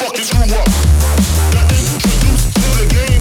motherfuckers grew up. Got introduced to the game.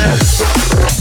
Yes.